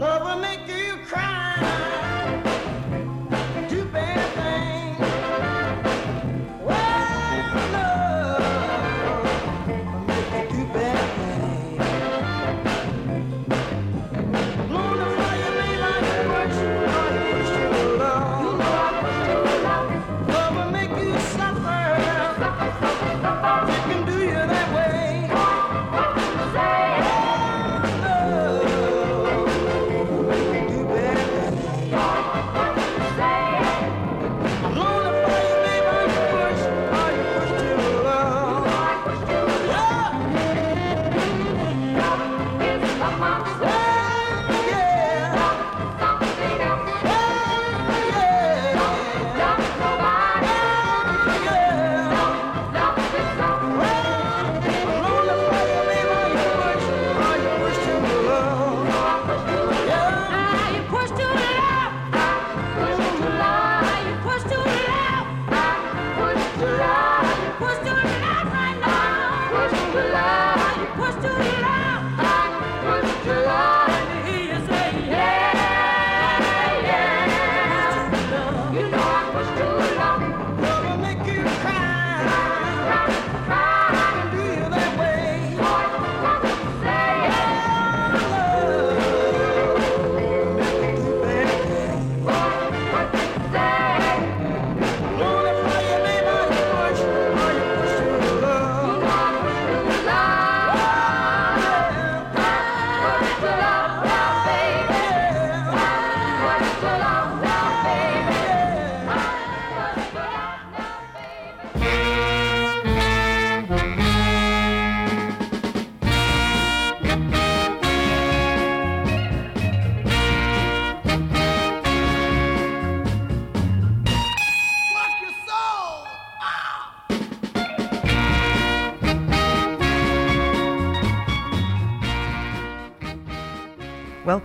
Love will make you cry.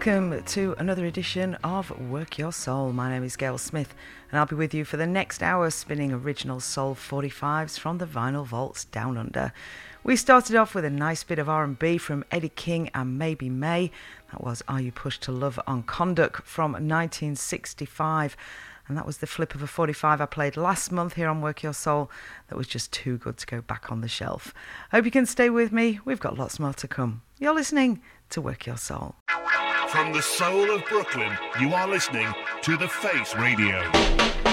Welcome to another edition of Work Your Soul. My name is Gail Smith, and I'll be with you for the next hour spinning original soul 45s from the vinyl vaults down under. We started off with a nice bit of R&B from Eddie King and Maybe May. That was Are You Pushed to Love on Conduct from 1965. And that was the flip of a 45 I played last month here on Work Your Soul that was just too good to go back on the shelf. Hope you can stay with me. We've got lots more to come. You're listening to Work Your Soul. From the soul of Brooklyn, you are listening to The Face Radio.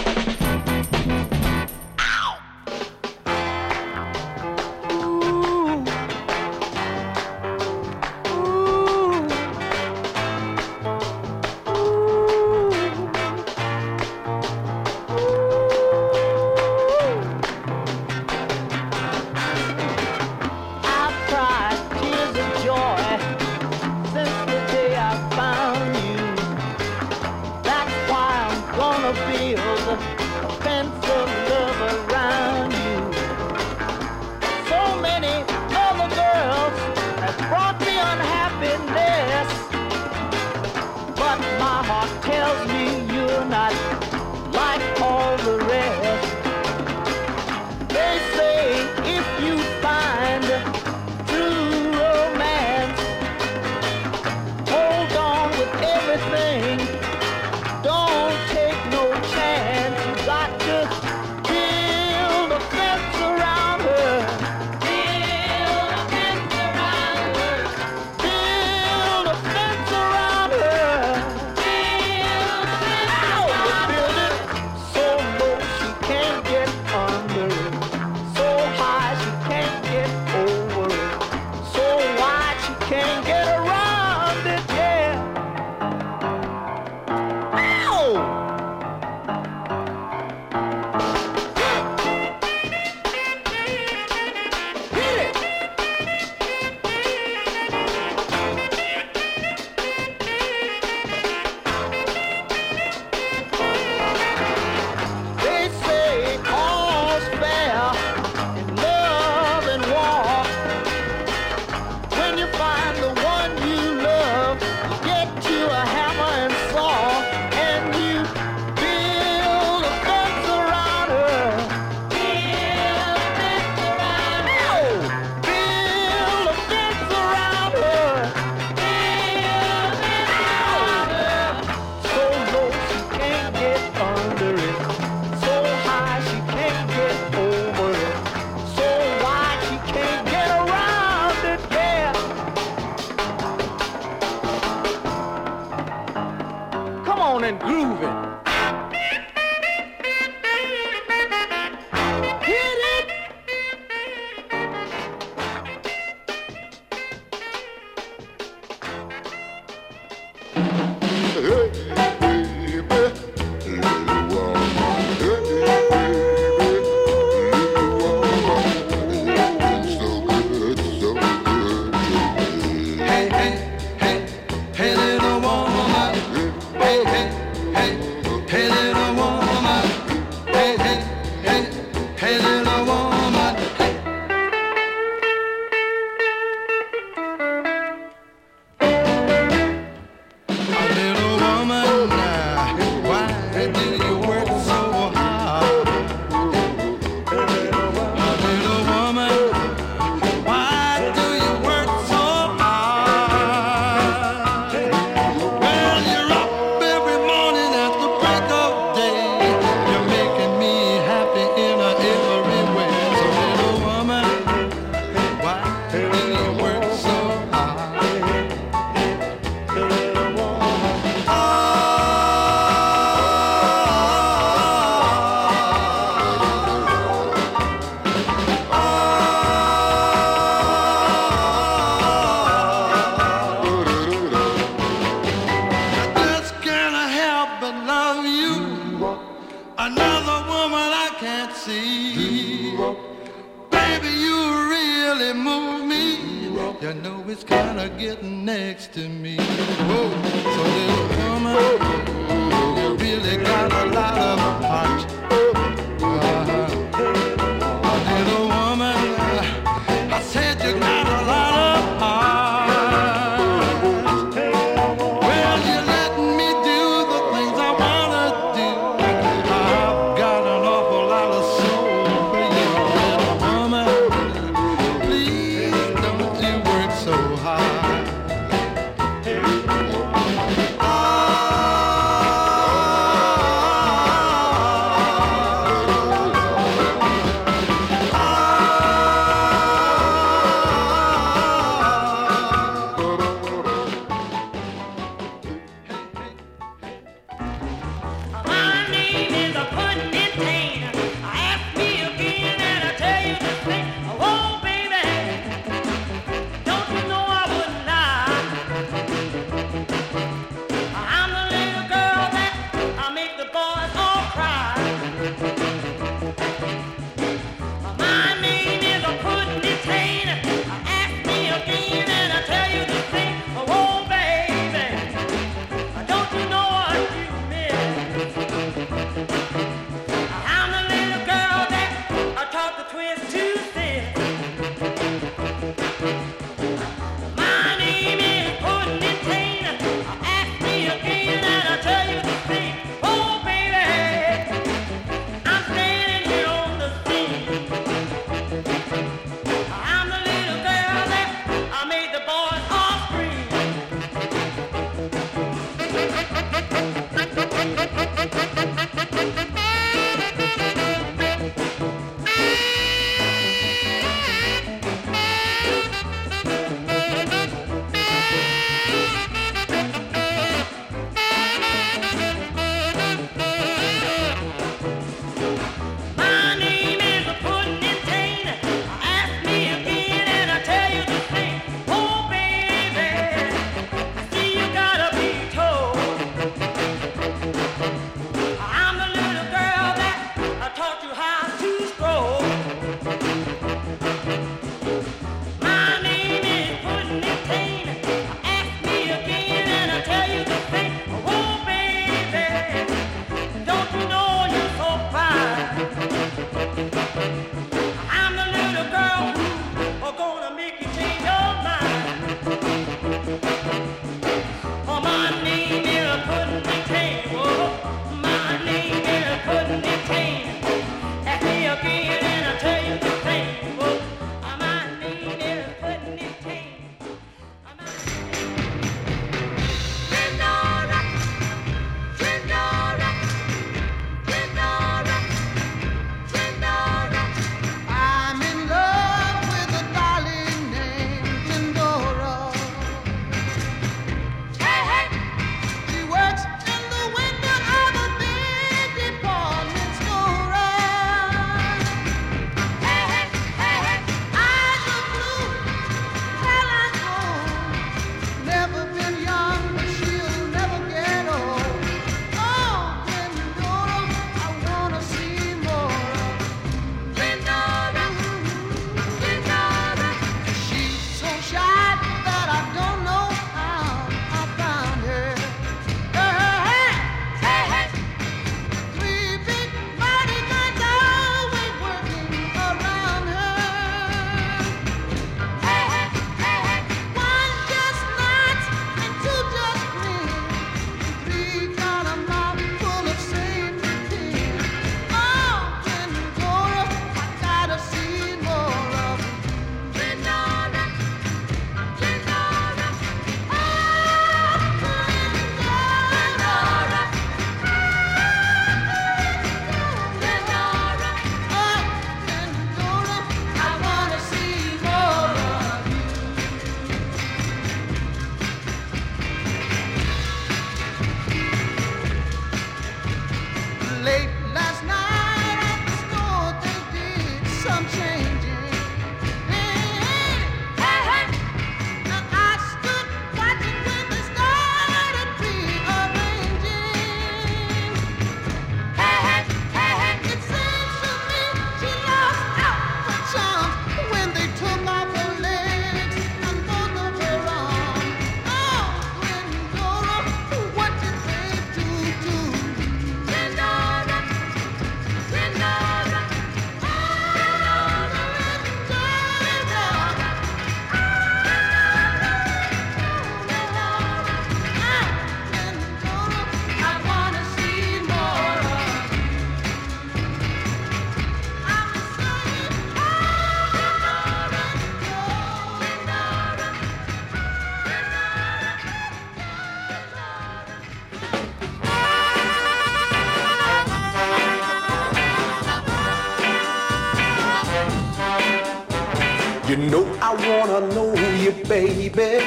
But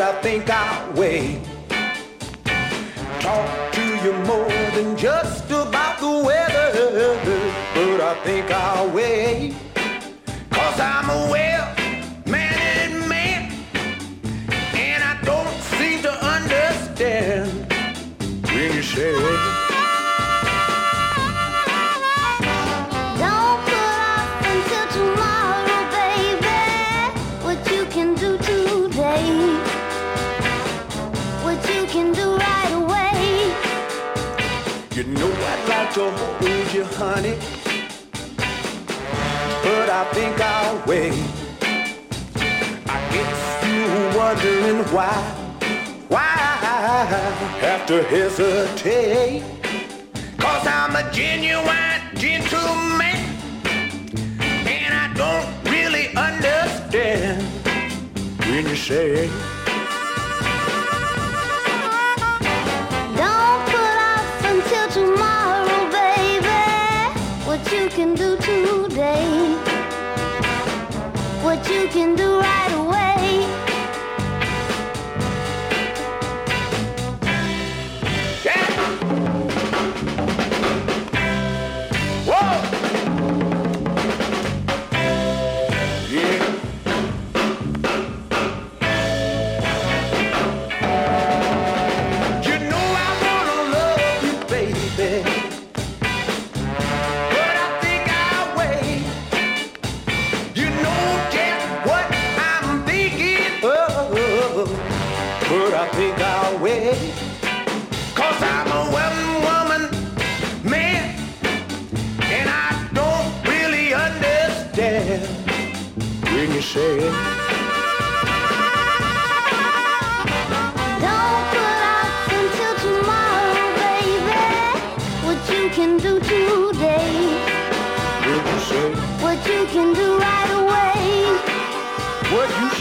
I think I'll wait. You know I'd like to hold you, honey. But I think I'll wait. I guess you're wondering why, why I have to hesitate. Cause I'm a genuine gentleman. And I don't really understand when you say. What you can do right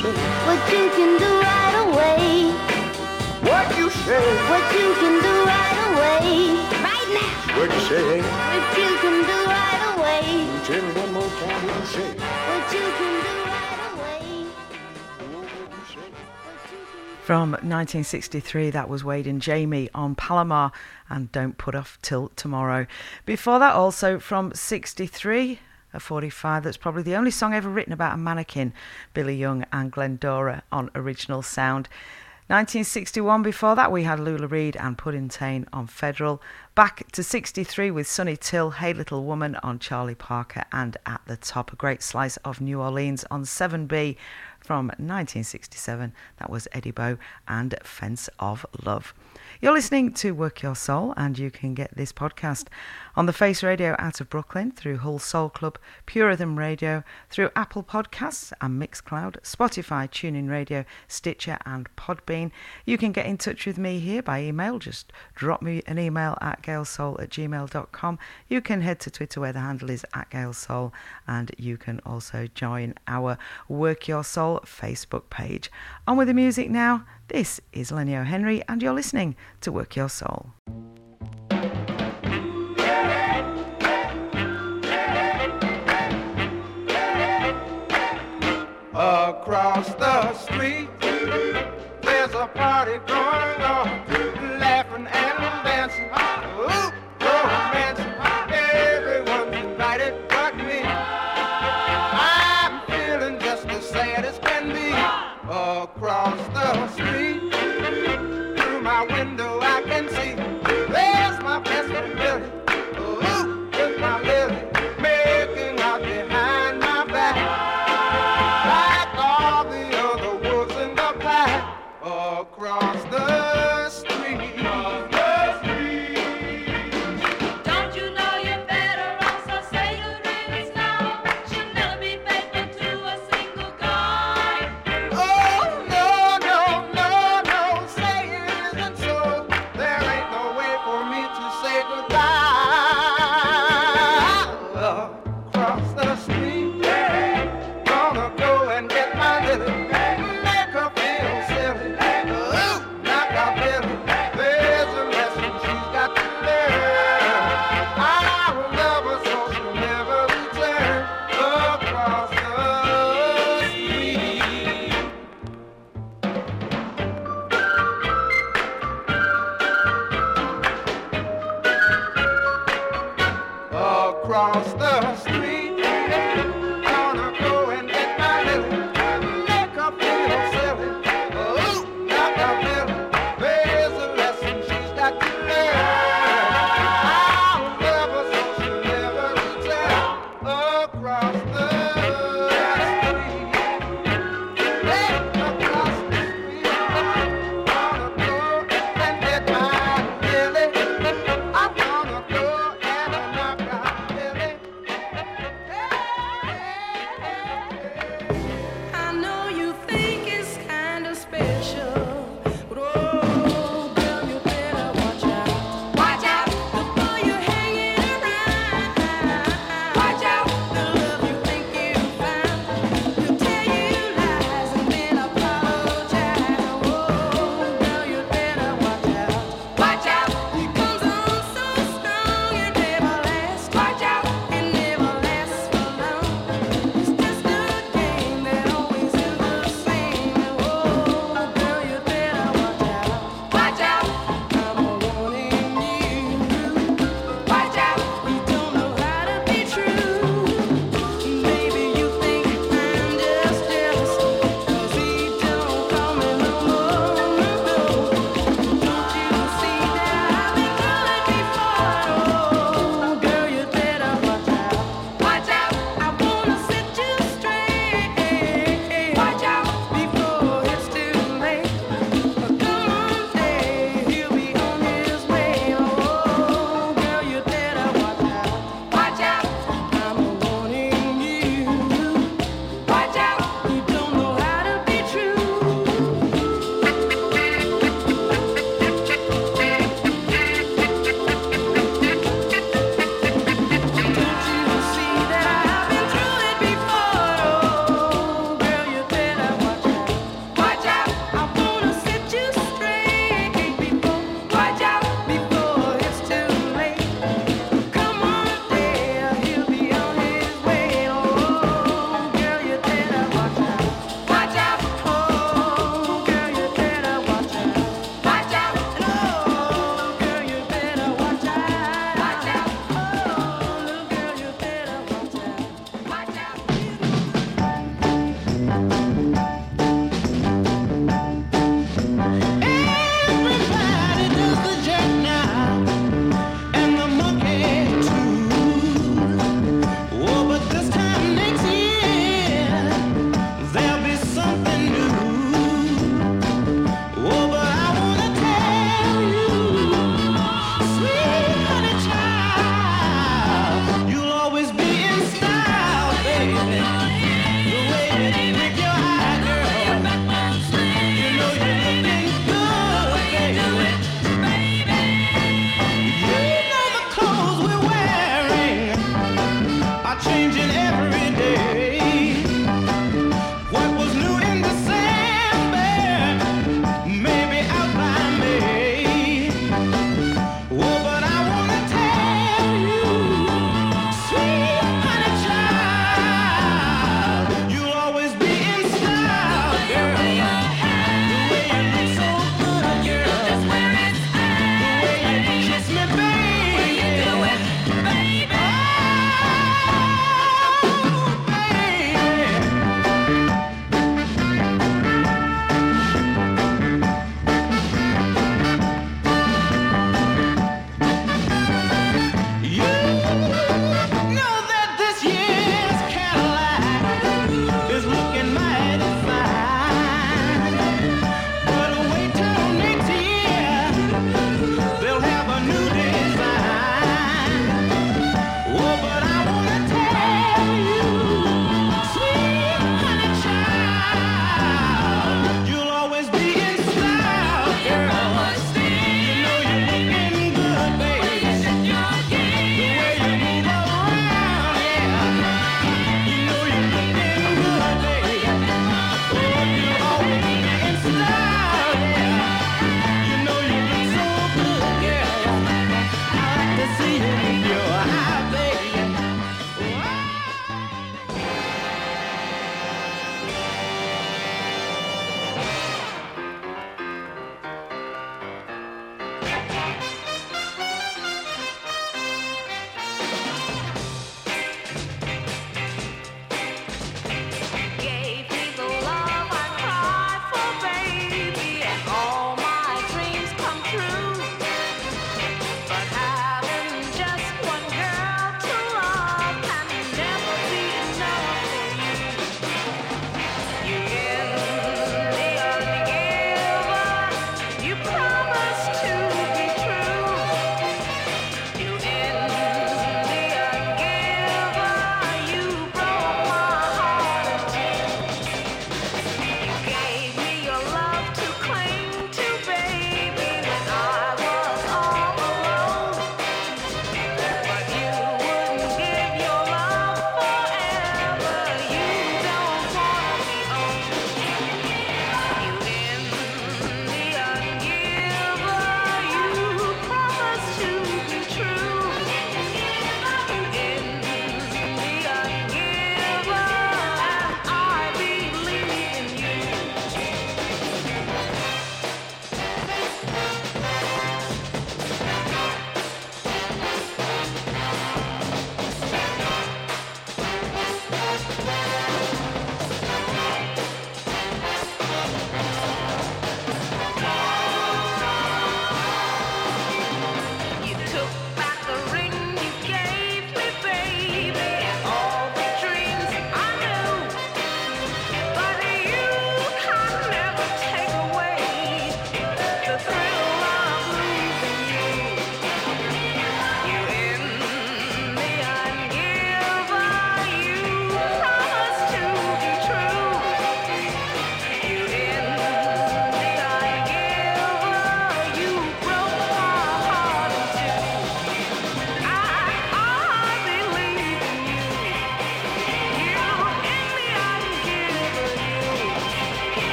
say, What you can do right away. what you say, What you can do right away. Right now. what you say. What you can do right away. Tell me one more time what you say. What you can do right away. From 1963, that was Wade and Jamie on Palomar and Don't Put Off Till Tomorrow. Before that, also from 63, a 45, that's probably the only song ever written about a mannequin, Billy Young and Glendora on original sound. 1961, before that, we had Lula Reed and Puddin' Tane on Federal. Back to 63 with Sonny Till, Hey Little Woman on Charlie Parker, and at the top, a great slice of New Orleans on 7B from 1967. That was Eddie Bo and Fence of Love. You're listening to Work Your Soul, and you can get this podcast on the Face Radio out of Brooklyn through Hull Soul Club, Pure Rhythm Radio, through Apple Podcasts and Mixcloud, Spotify, TuneIn Radio, Stitcher, and Podbean. You can get in touch with me here by email. Just drop me an email at galesoul at gmail.com. You can head to Twitter where the handle is at galesoul, and you can also join our Work Your Soul Facebook page. On with the music now. This is Lenny O'Henry, and you're listening to Work Your Soul. Across the street, there's a party going on. Laughing and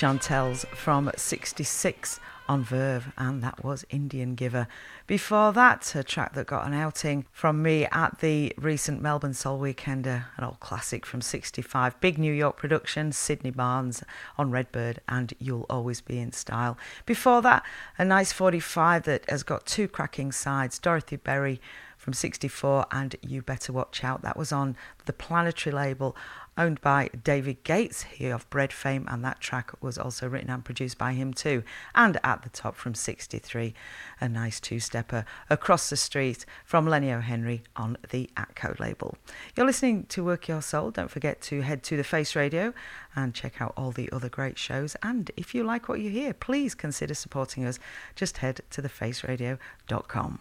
Chantels from 66 on Verve, and that was Indian Giver. Before that, a track that got an outing from me at the recent Melbourne Soul Weekender, uh, an old classic from 65. Big New York production, Sidney Barnes on Redbird, and You'll Always Be in Style. Before that, a nice 45 that has got two cracking sides Dorothy Berry from 64 and You Better Watch Out. That was on the Planetary label owned by David Gates, he of Bread fame, and that track was also written and produced by him too. And at the top from 63, a nice two stepper across the street from Lenny O'Henry on the Atco label. You're listening to Work Your Soul. Don't forget to head to the Face Radio and check out all the other great shows. And if you like what you hear, please consider supporting us. Just head to thefaceradio.com.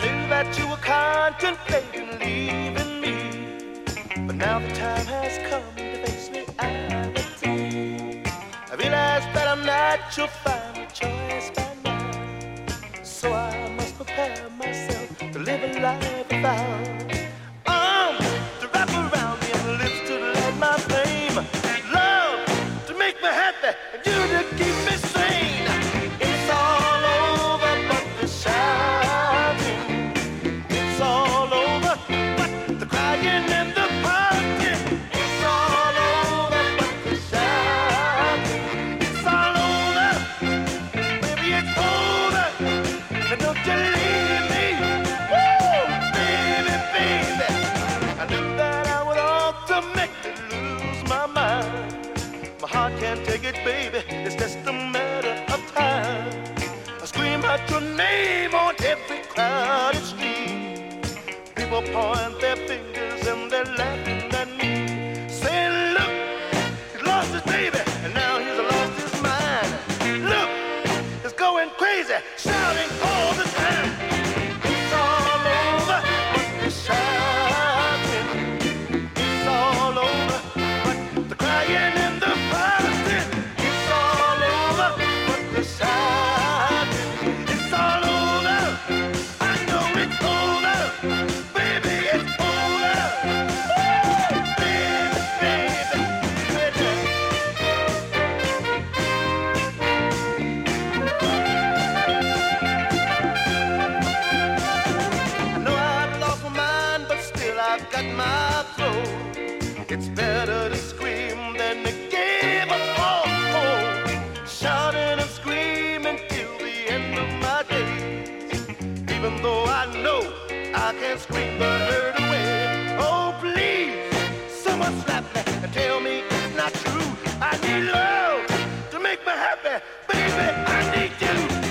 knew that you were contemplating leaving me, but now the time has come to face reality. I realize that I'm not your final choice by now, so I must prepare myself to live a life without I know I can't scream the hurt away. Oh, please, someone slap me and tell me it's not true. I need love to make me happy. Baby, I need you.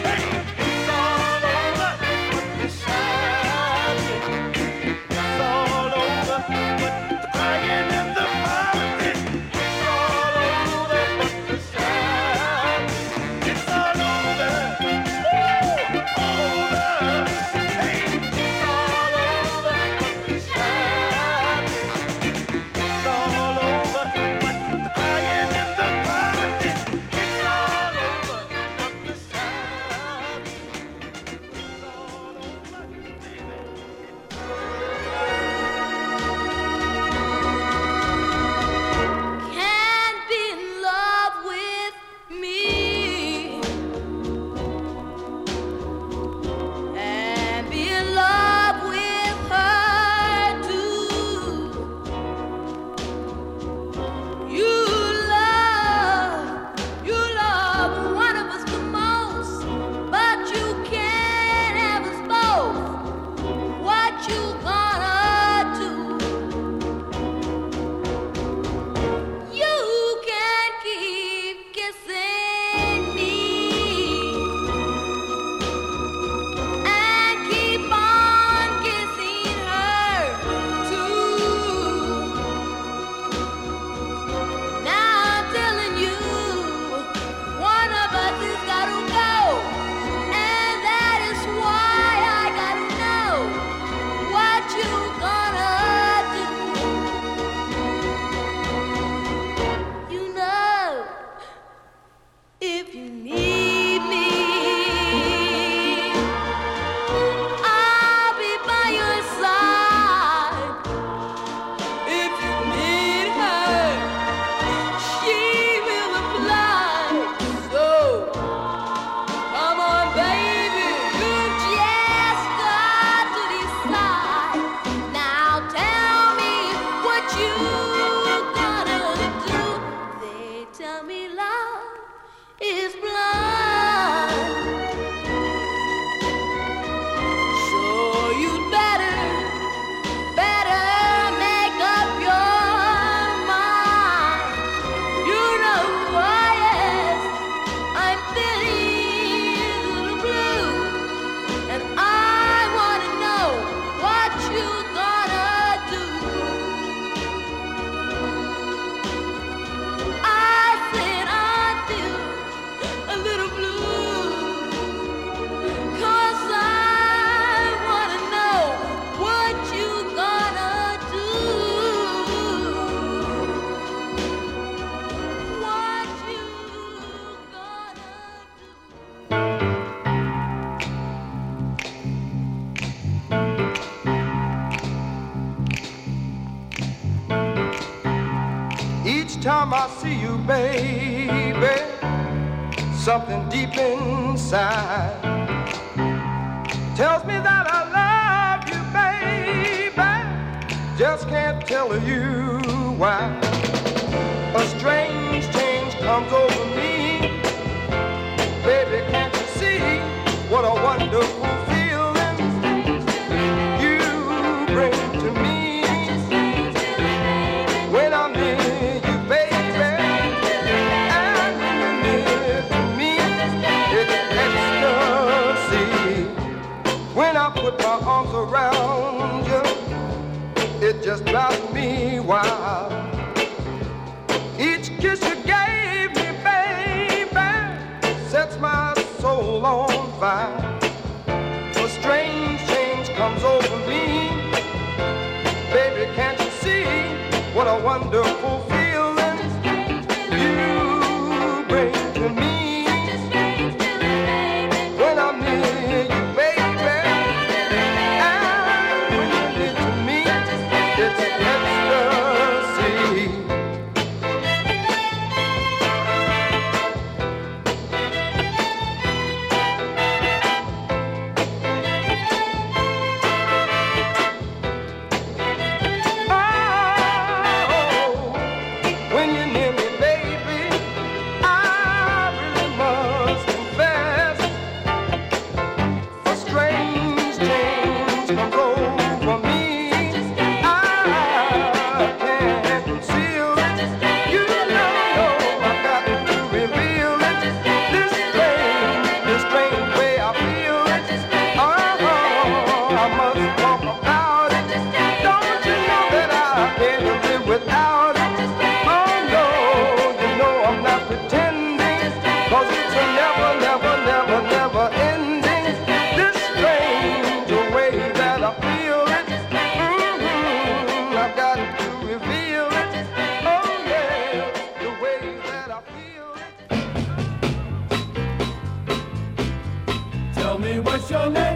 Your name?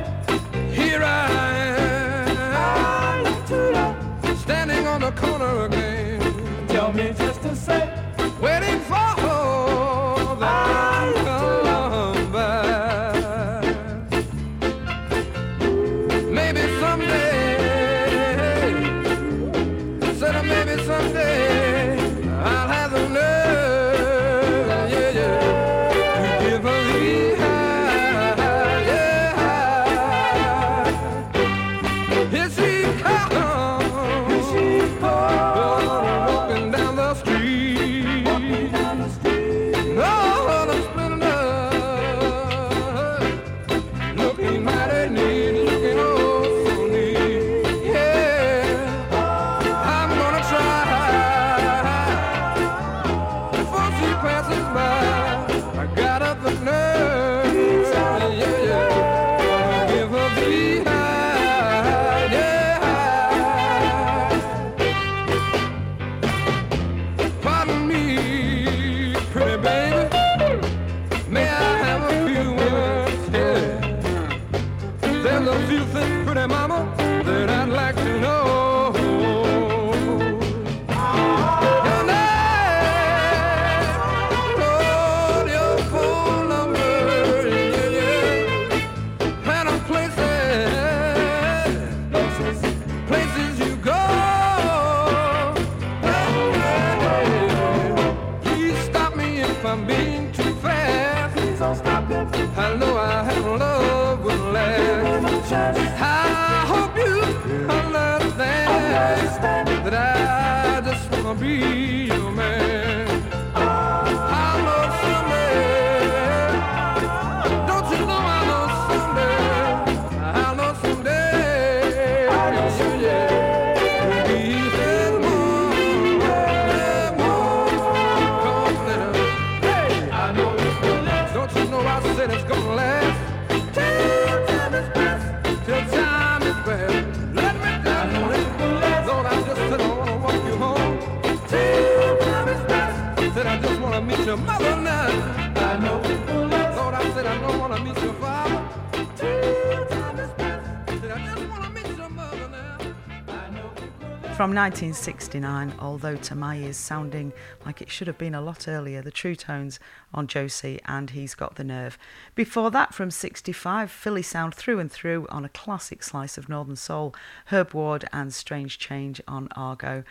From 1969, although to my ears sounding like it should have been a lot earlier, the True Tones on Josie and He's Got the Nerve. Before that, from 65, Philly sound through and through on a classic slice of Northern Soul, Herb Ward and Strange Change on Argo.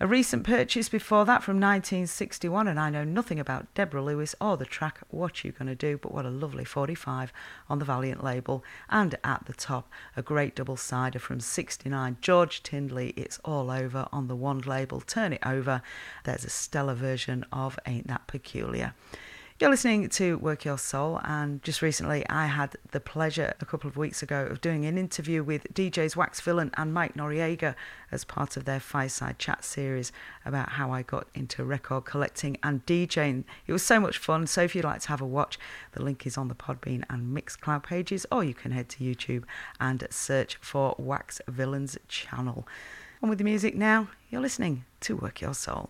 A recent purchase before that from 1961, and I know nothing about Deborah Lewis or the track What You Gonna Do, but what a lovely 45 on the Valiant label. And at the top, a great double sider from 69, George Tindley, It's All Over on the Wand label. Turn it over. There's a stellar version of Ain't That Peculiar. You're listening to Work Your Soul, and just recently I had the pleasure a couple of weeks ago of doing an interview with DJs Wax Villain and Mike Noriega as part of their Fireside Chat series about how I got into record collecting and DJing. It was so much fun, so if you'd like to have a watch, the link is on the Podbean and Mixcloud pages, or you can head to YouTube and search for Wax Villain's channel. And with the music now, you're listening to Work Your Soul.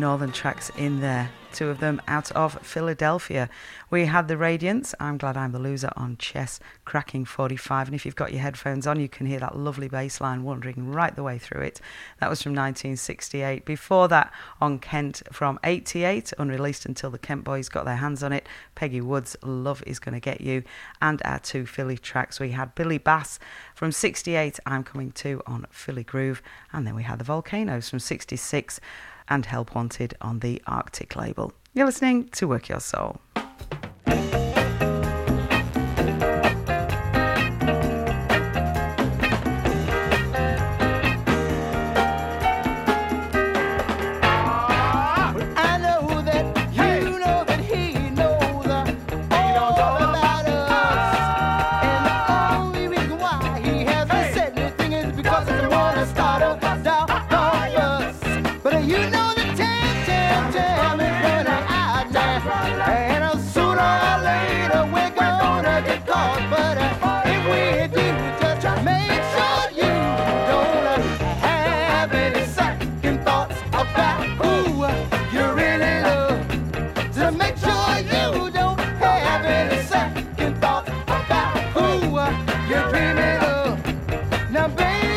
northern tracks in there. Two of them out of Philadelphia. We had The Radiants, I'm Glad I'm the Loser on Chess, cracking 45. And if you've got your headphones on, you can hear that lovely bass line wandering right the way through it. That was from 1968. Before that, on Kent from 88, unreleased until the Kent Boys got their hands on it. Peggy Woods, Love is Gonna Get You. And our two Philly tracks, we had Billy Bass from 68, I'm Coming To on Philly Groove. And then we had The Volcanos from 66 and Help Wanted on the Arctic label. You're listening to Work Your Soul. Now, baby.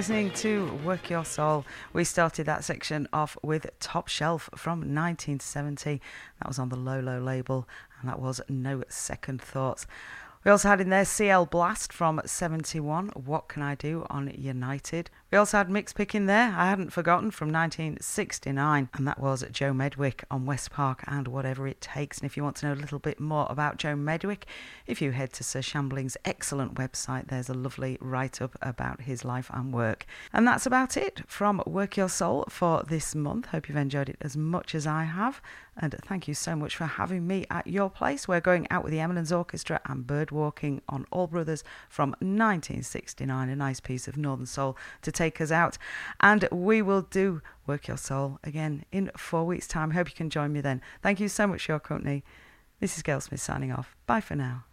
Listening to Work Your Soul. We started that section off with Top Shelf from 1970. That was on the Lolo label, and that was No Second Thoughts. We also had in there CL Blast from 71, What Can I Do on United. We also had Mix Pick in there, I hadn't forgotten, from 1969, and that was Joe Medwick on West Park and Whatever It Takes. And if you want to know a little bit more about Joe Medwick, if you head to Sir Shambling's excellent website, there's a lovely write up about his life and work. And that's about it from Work Your Soul for this month. Hope you've enjoyed it as much as I have. And thank you so much for having me at your place. We're going out with the Eminence Orchestra and bird walking on All Brothers from 1969, a nice piece of Northern Soul to take us out. And we will do Work Your Soul again in four weeks' time. Hope you can join me then. Thank you so much for your company. This is Gail Smith signing off. Bye for now.